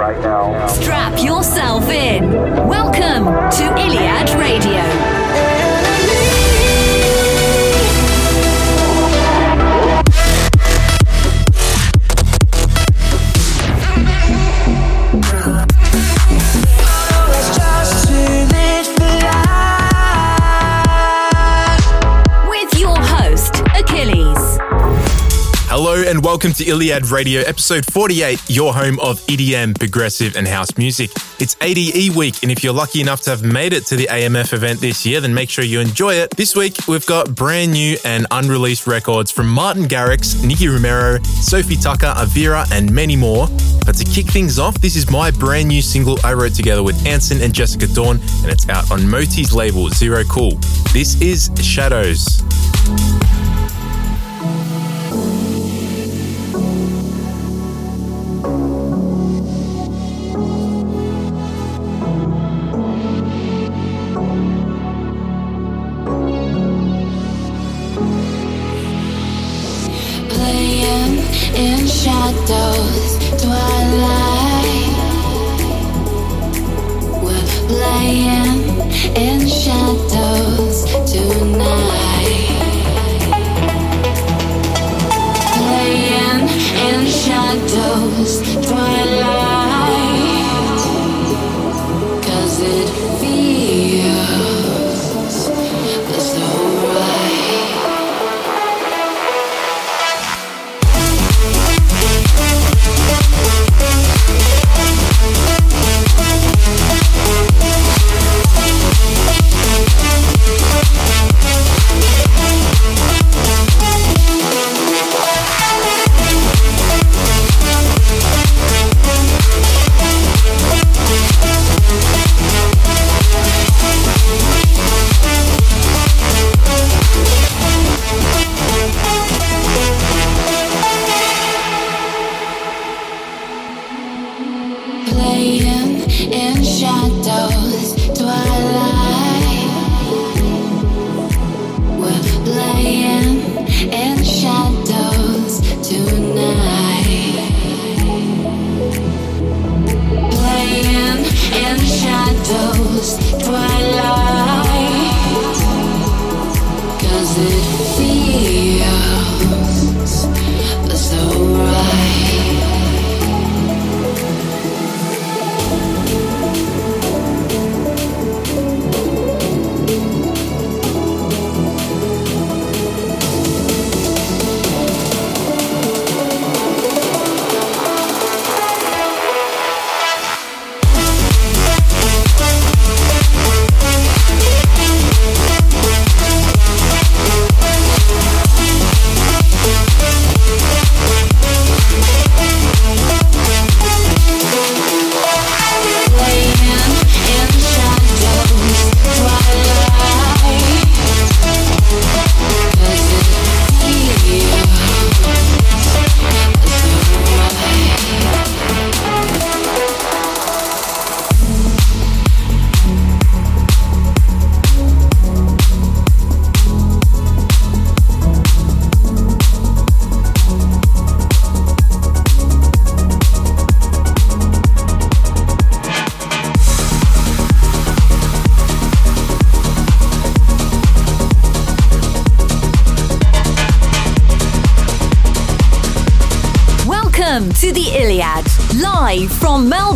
right now. Strap yourself in. Welcome to Iliad and welcome to Iliad Radio, episode 48, your home of EDM, progressive, and house music. It's ADE week, and if you're lucky enough to have made it to the AMF event this year, then make sure you enjoy it. This week, we've got brand new and unreleased records from Martin Garrix, Nicky Romero, Sofi Tukker, Avira, and many more. But to kick things off, this is my brand new single I wrote together with Ansun and Jessika Dawn, and it's out on Moti's label, Zero Cool. This is Shadows.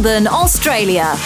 Melbourne, Australia.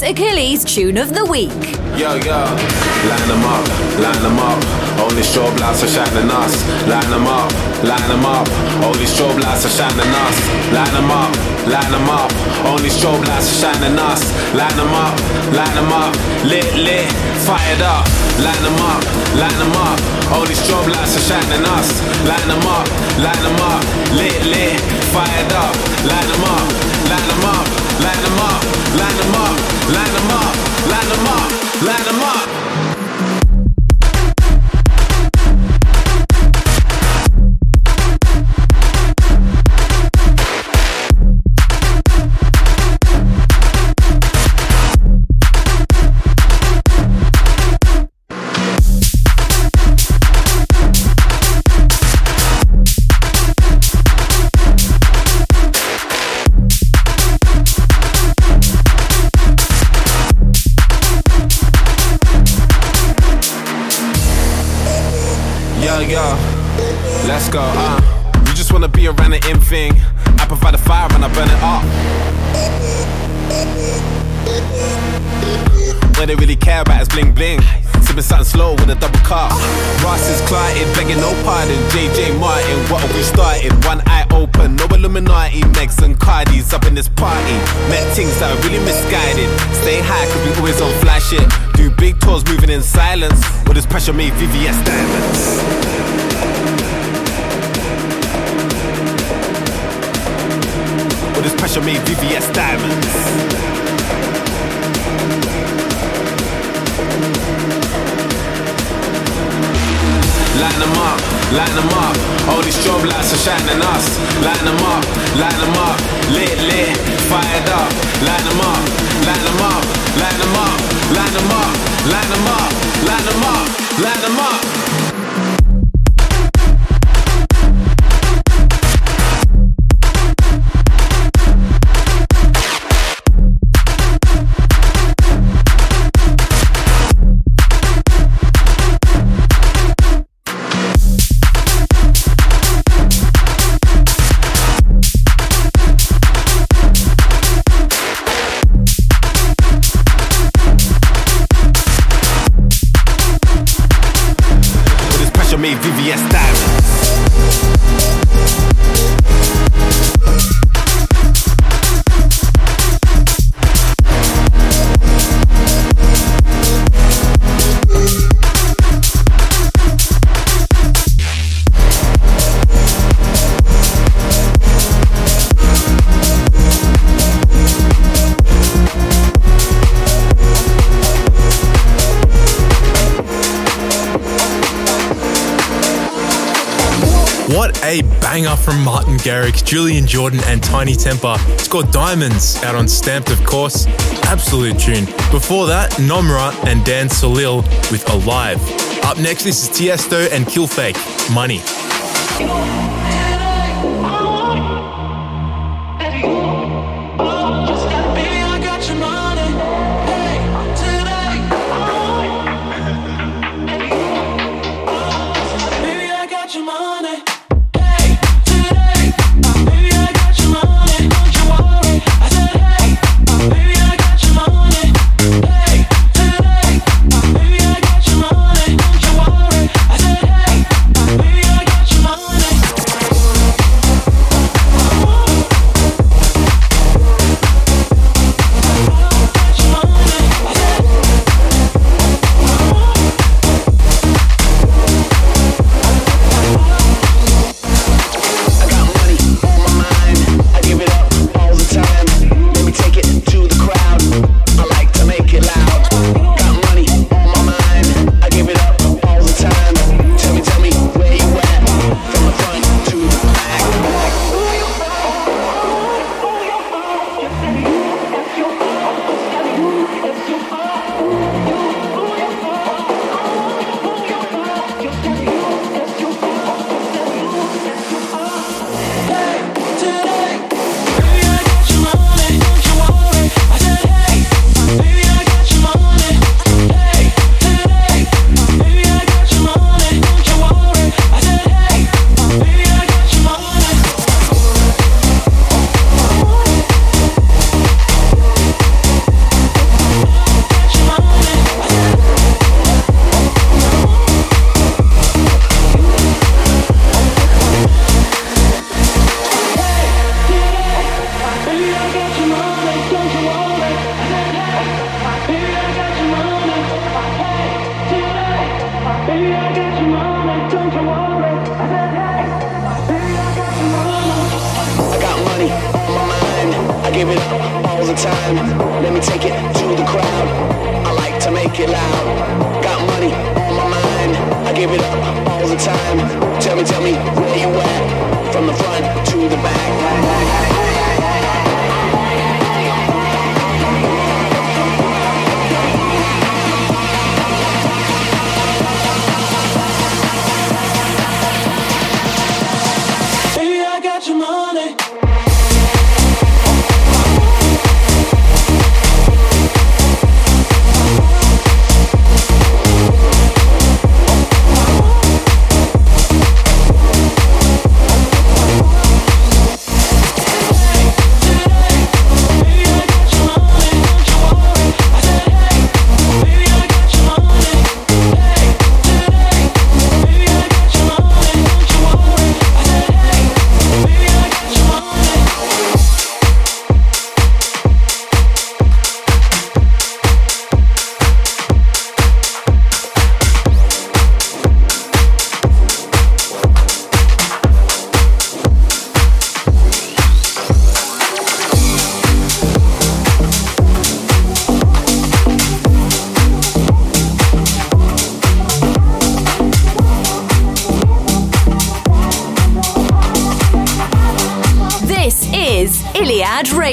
Here's Achilles' tune of the week. Yo, yo, line them up, line them up. Only strobe lights are shining us. Line them up, line them up. Only strobe lights are shining us. Line them up, line them up. Only strobe lights are shining us. Line them up, line them up. Lit, lit, fired up. Line them up, line them up. Only strobe lights are shining us. Line them up, line them up. Lit, lit, fired up. Line them up, line them up, line them up, line them up, line them up, line them up, line them up. Megs up in this party. Met things that are really misguided. Stay high, cause we always on fly shit. Do big tours moving in silence. With this pressure made VVS diamonds. With this pressure made VVS diamonds. Line them up, line them up. All these strobe lights are shining us. Line them up, line them up. Lit, lit, fired up. Line them up, line them up, line them up, line them up, line them up, line them up, line them up. From Martin Garrix, Julian Jordan, and Tinie Tempah. It's Diamonds, out on STMPD, of course. Absolute tune. Before that, Nomra and Dan Soleil with Alive. Up next, this is Tiesto and Killfake, Money.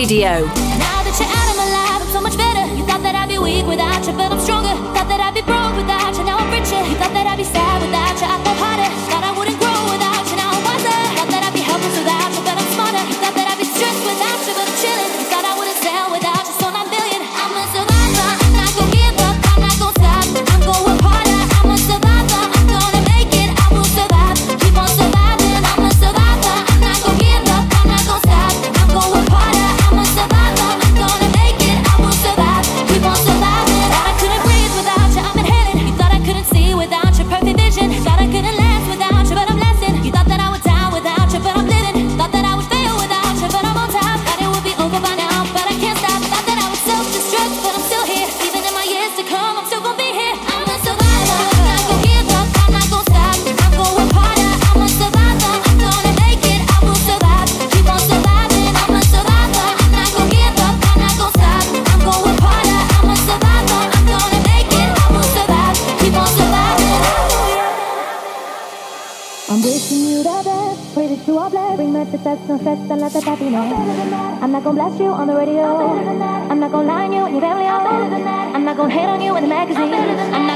Radio.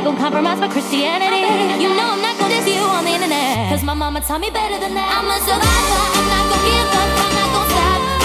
not gonna compromise my Christianity. You know I'm not gonna diss you on the internet. Cause my mama taught me better than that. I'm a survivor, I'm not gonna give up, I'm not gonna stop.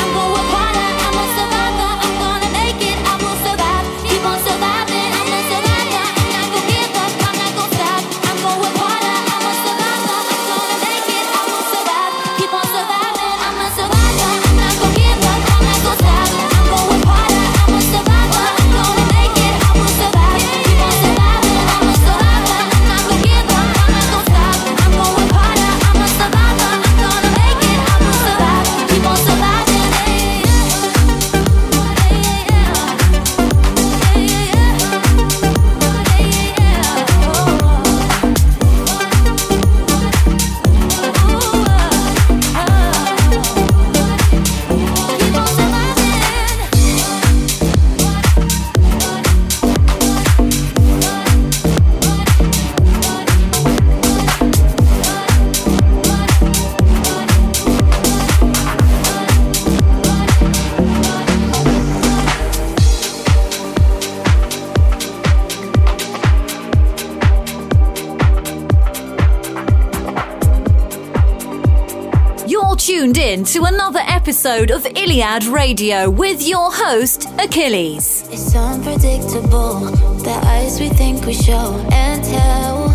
in to another episode of Iliad Radio with your host, Achilles. It's unpredictable, the eyes we think we show and tell.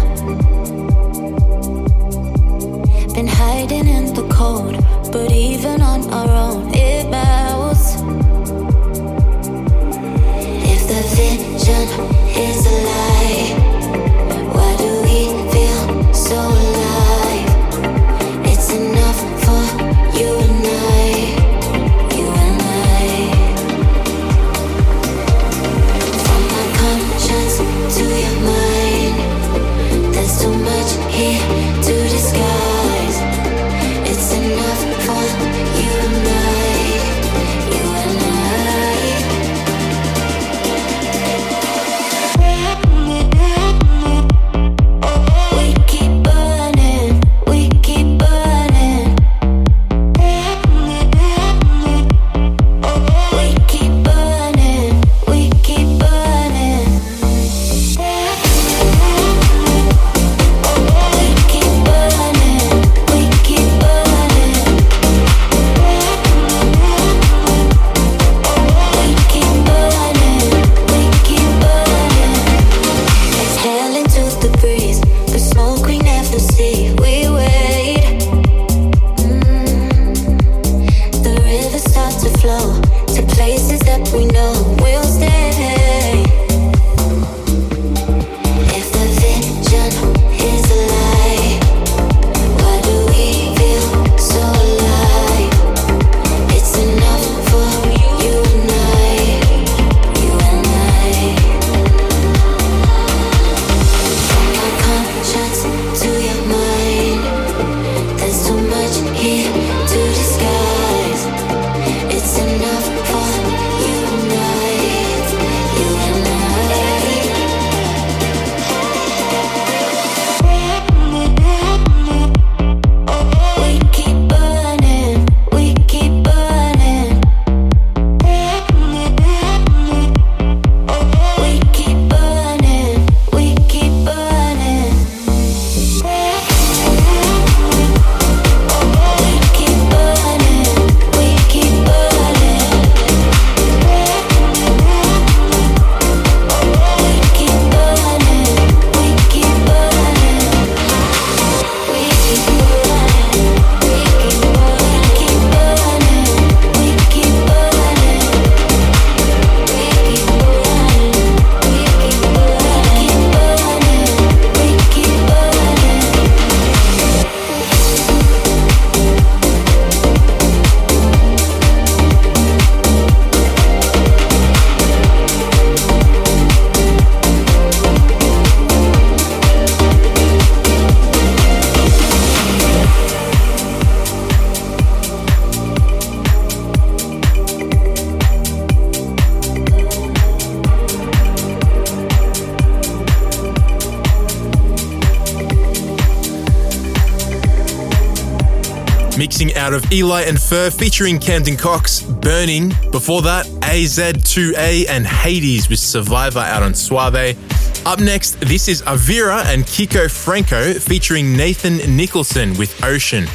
Been hiding in the cold, but even on our own, it. If the vision is alive. out of Eli and Fur featuring Camden Cox, Burning. Before that, AZ2A and Hades with Survivor out on SOAVE. Up next, this is Avira and Kiko Franco featuring Nathan Nicholson with Ocean.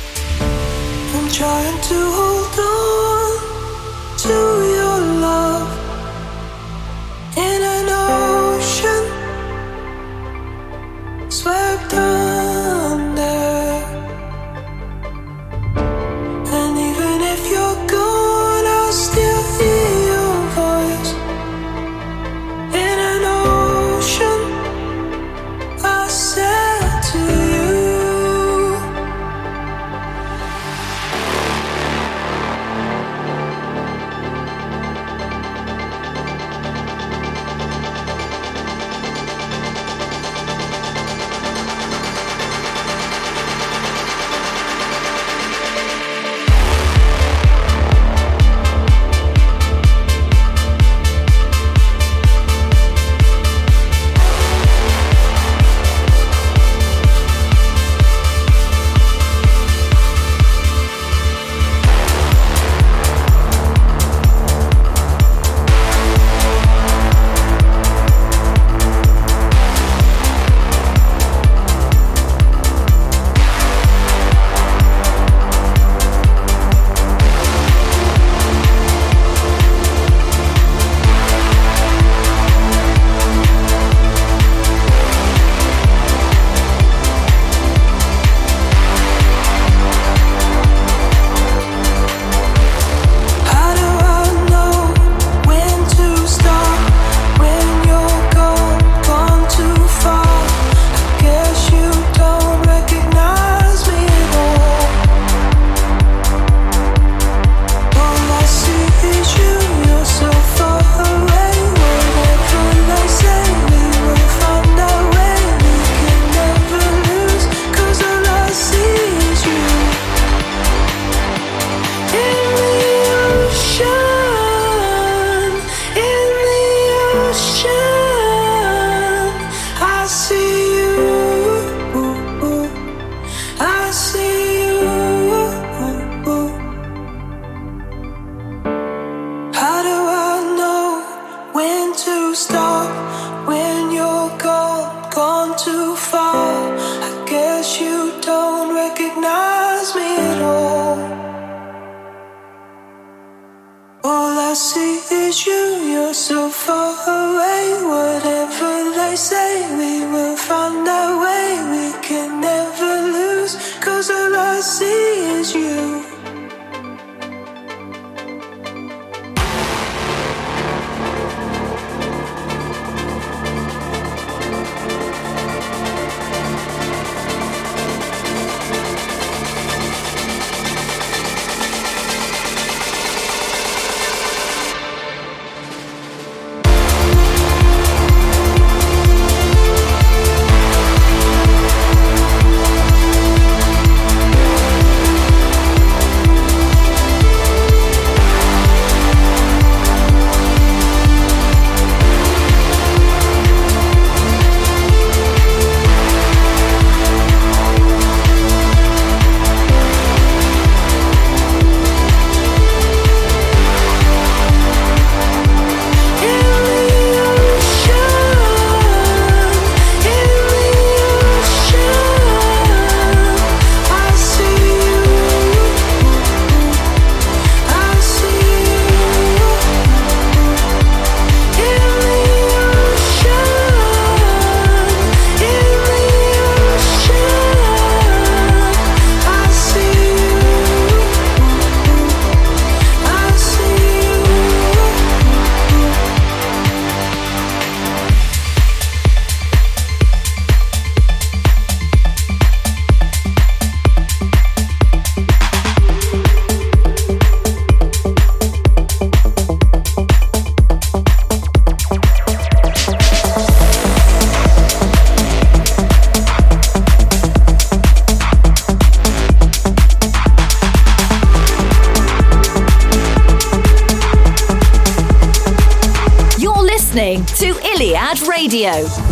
Radio.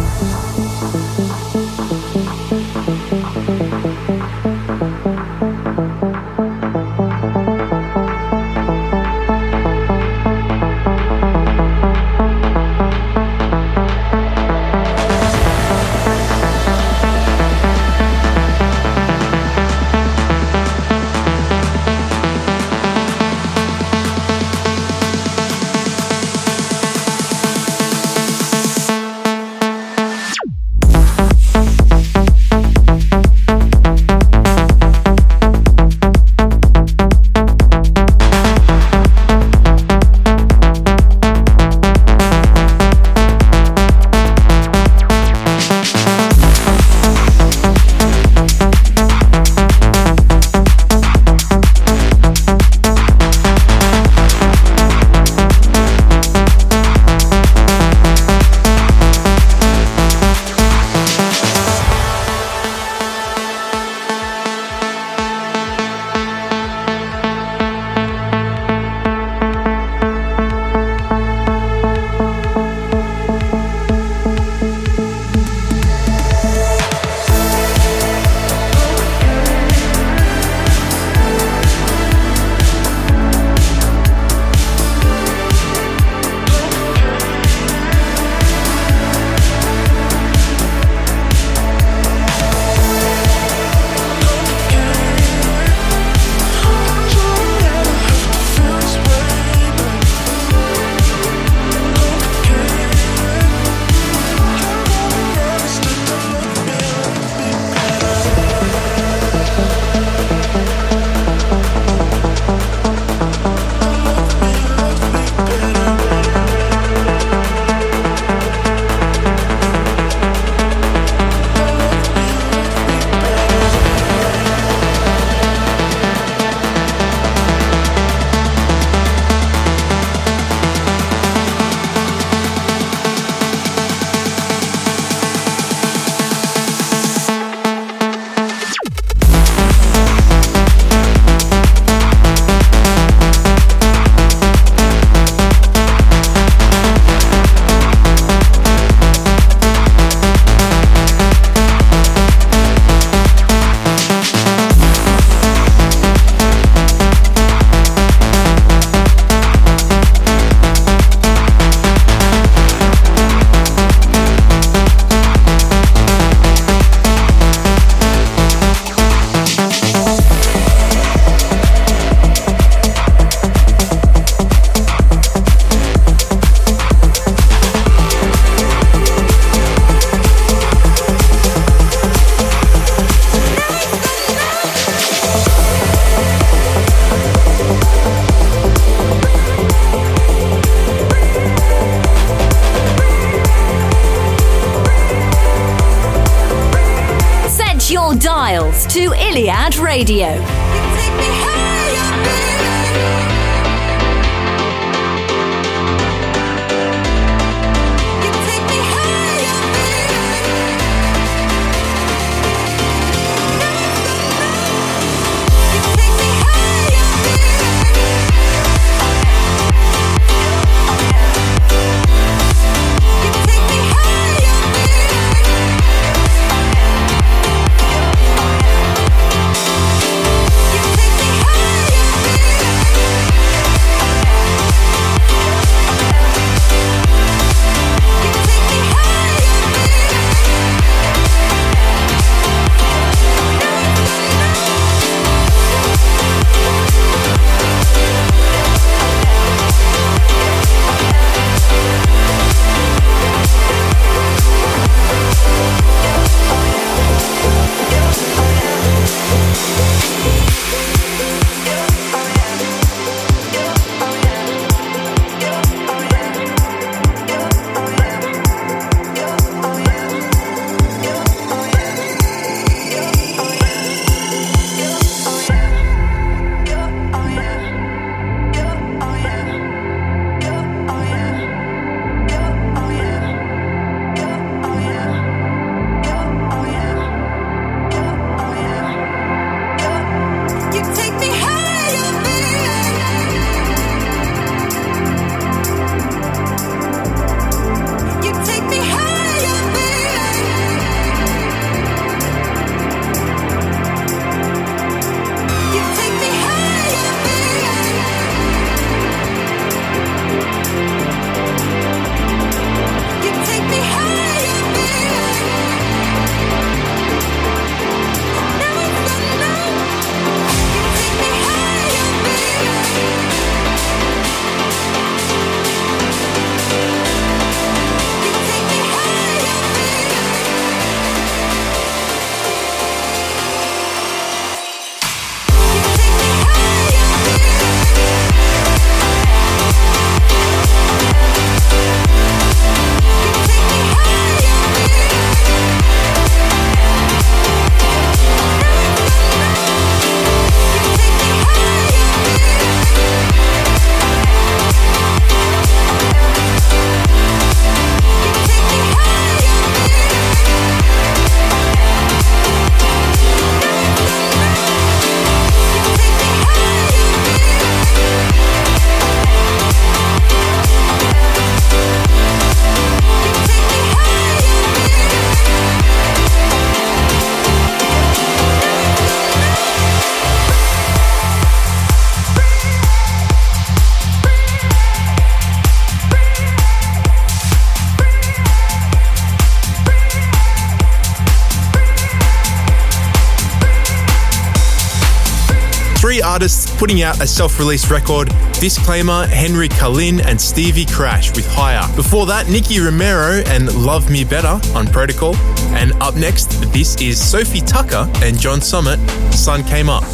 Putting out a self released record Disclaimer, Henry Kalin, and Stevie Crash with Higher. Before that, Nicky Romero and Love Me Better on Protocol. And up next, this is Sofi Tukker and John Summit, Sun Came Up.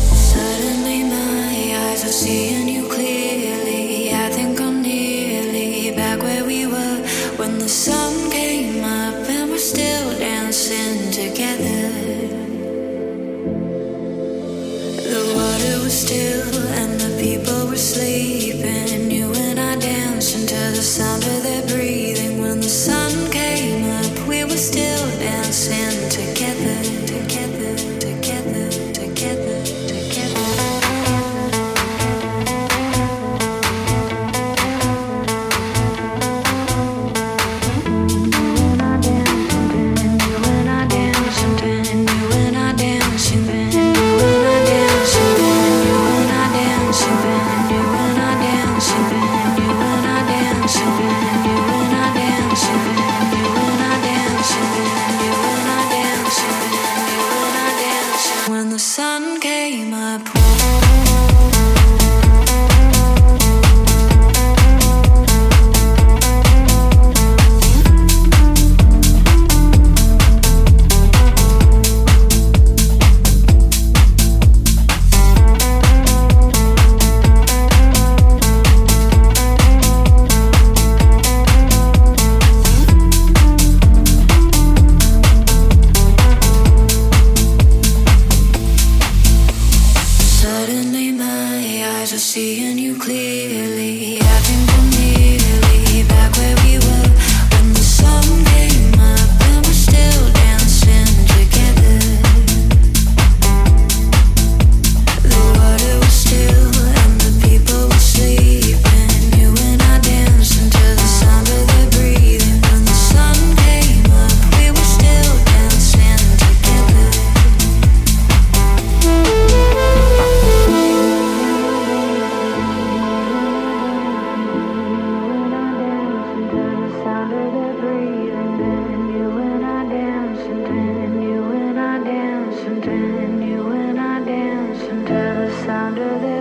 Sound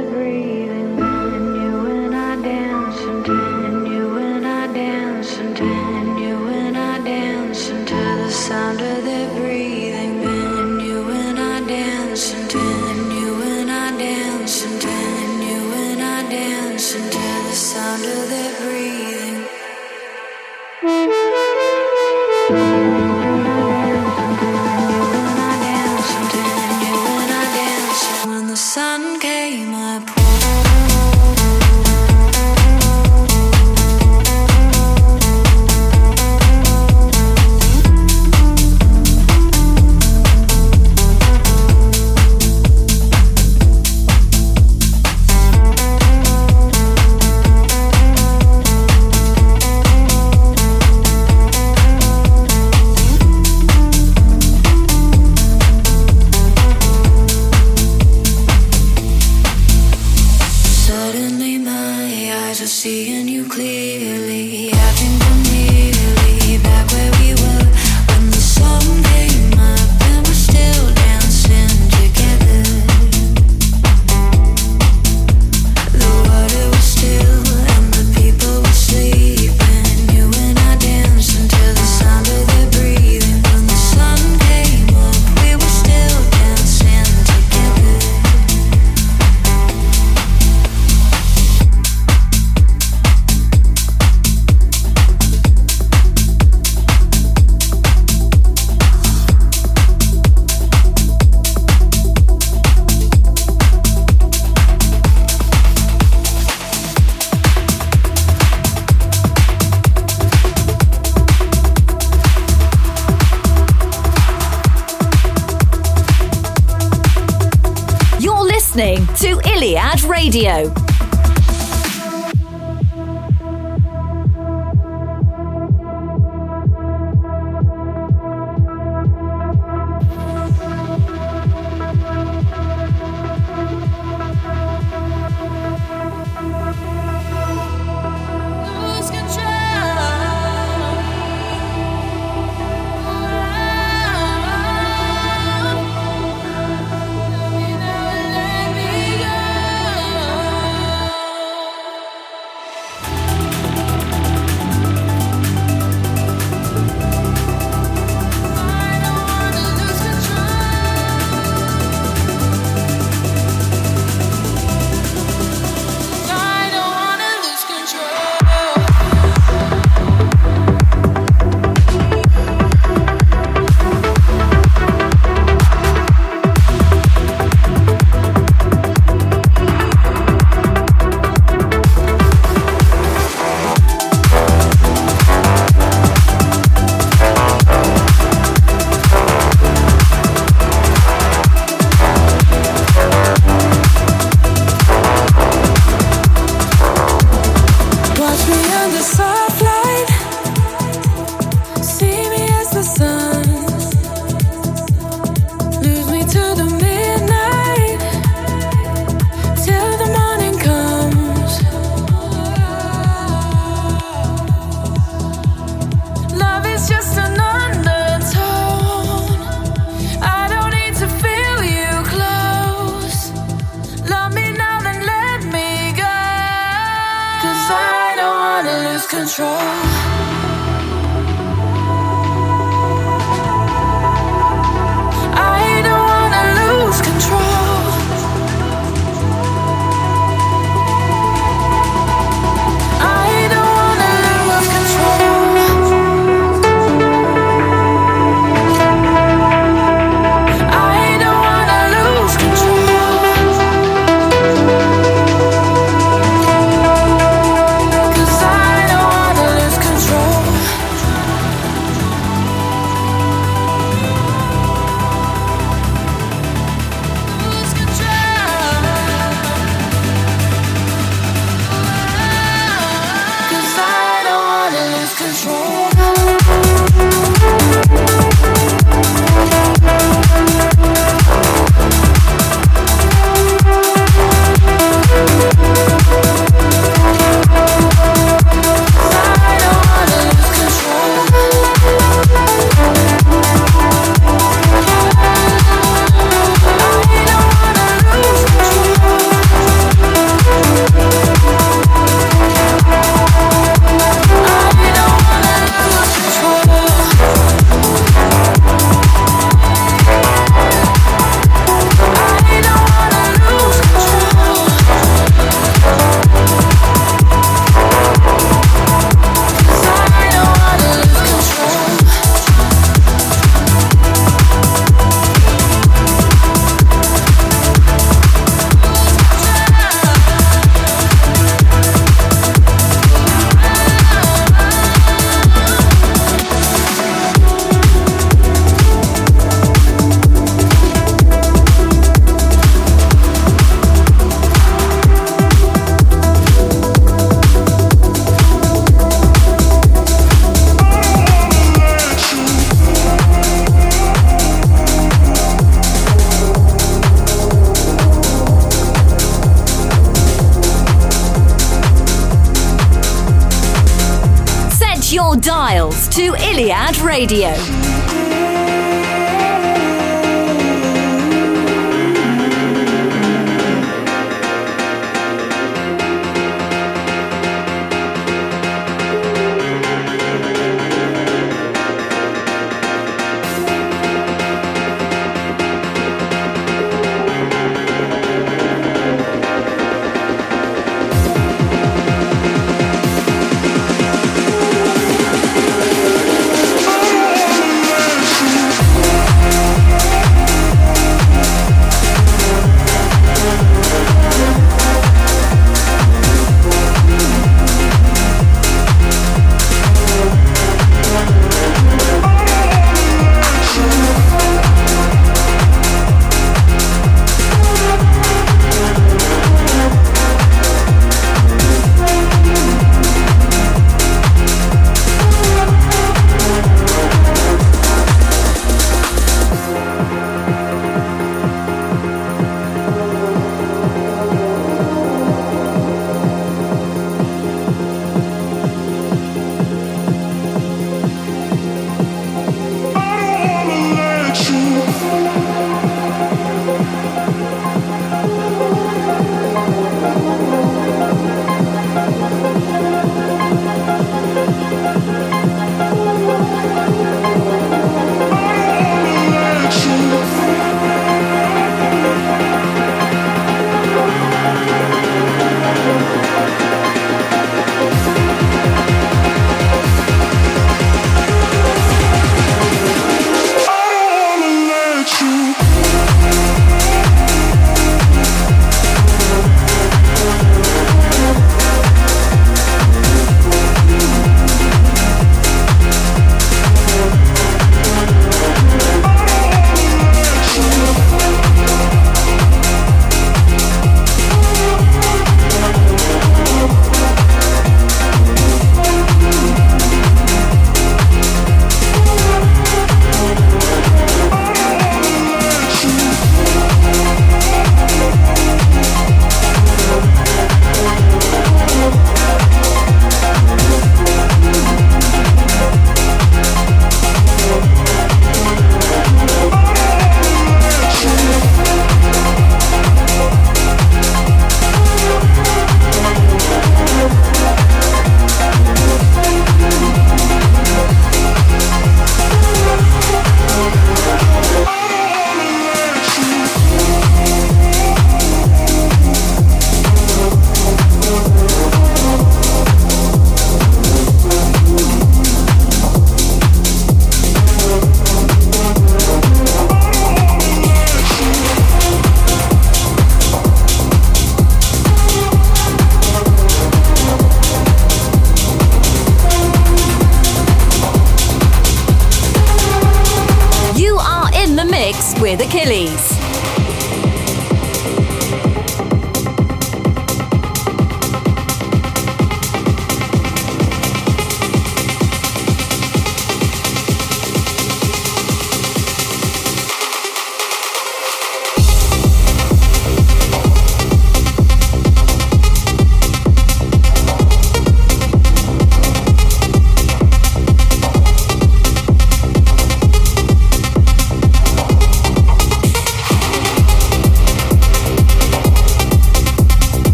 Radio.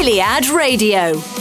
Iliad Radio.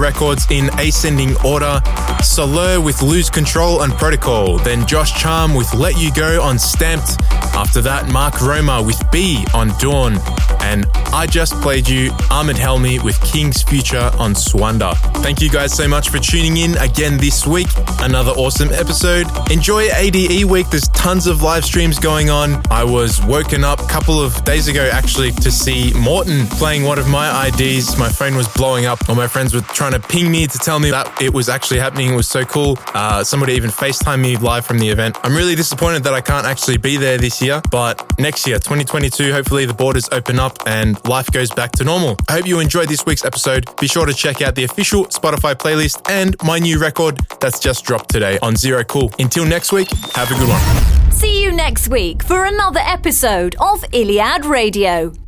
Records in ascending order. Soler with Lose Control and Protocol. Then Josh Charm with Let You Go on STMPD. After that, Mark Roma with B on Dawn. And I just played you Ahmed Helmi with King's Future on Swanda. Thank you guys so much for tuning in again this week. Another awesome episode. Enjoy ADE week. There's tons of live streams going on. I was woken up a couple of days ago actually to see Morten playing one of my IDs. My phone was blowing up. All my friends were trying to ping me to tell me that it was actually happening. It was so cool. Uh, somebody even FaceTime me live from the event. I'm really disappointed that I can't actually be there this year, but next year, 2022, hopefully the borders open up and life goes back to normal. I hope you enjoyed this week's episode. Be sure to check out the official Spotify playlist and my new record that's just dropped today on Zero Cool. Until next week, have a good one. See you next week for another episode of Iliad Radio.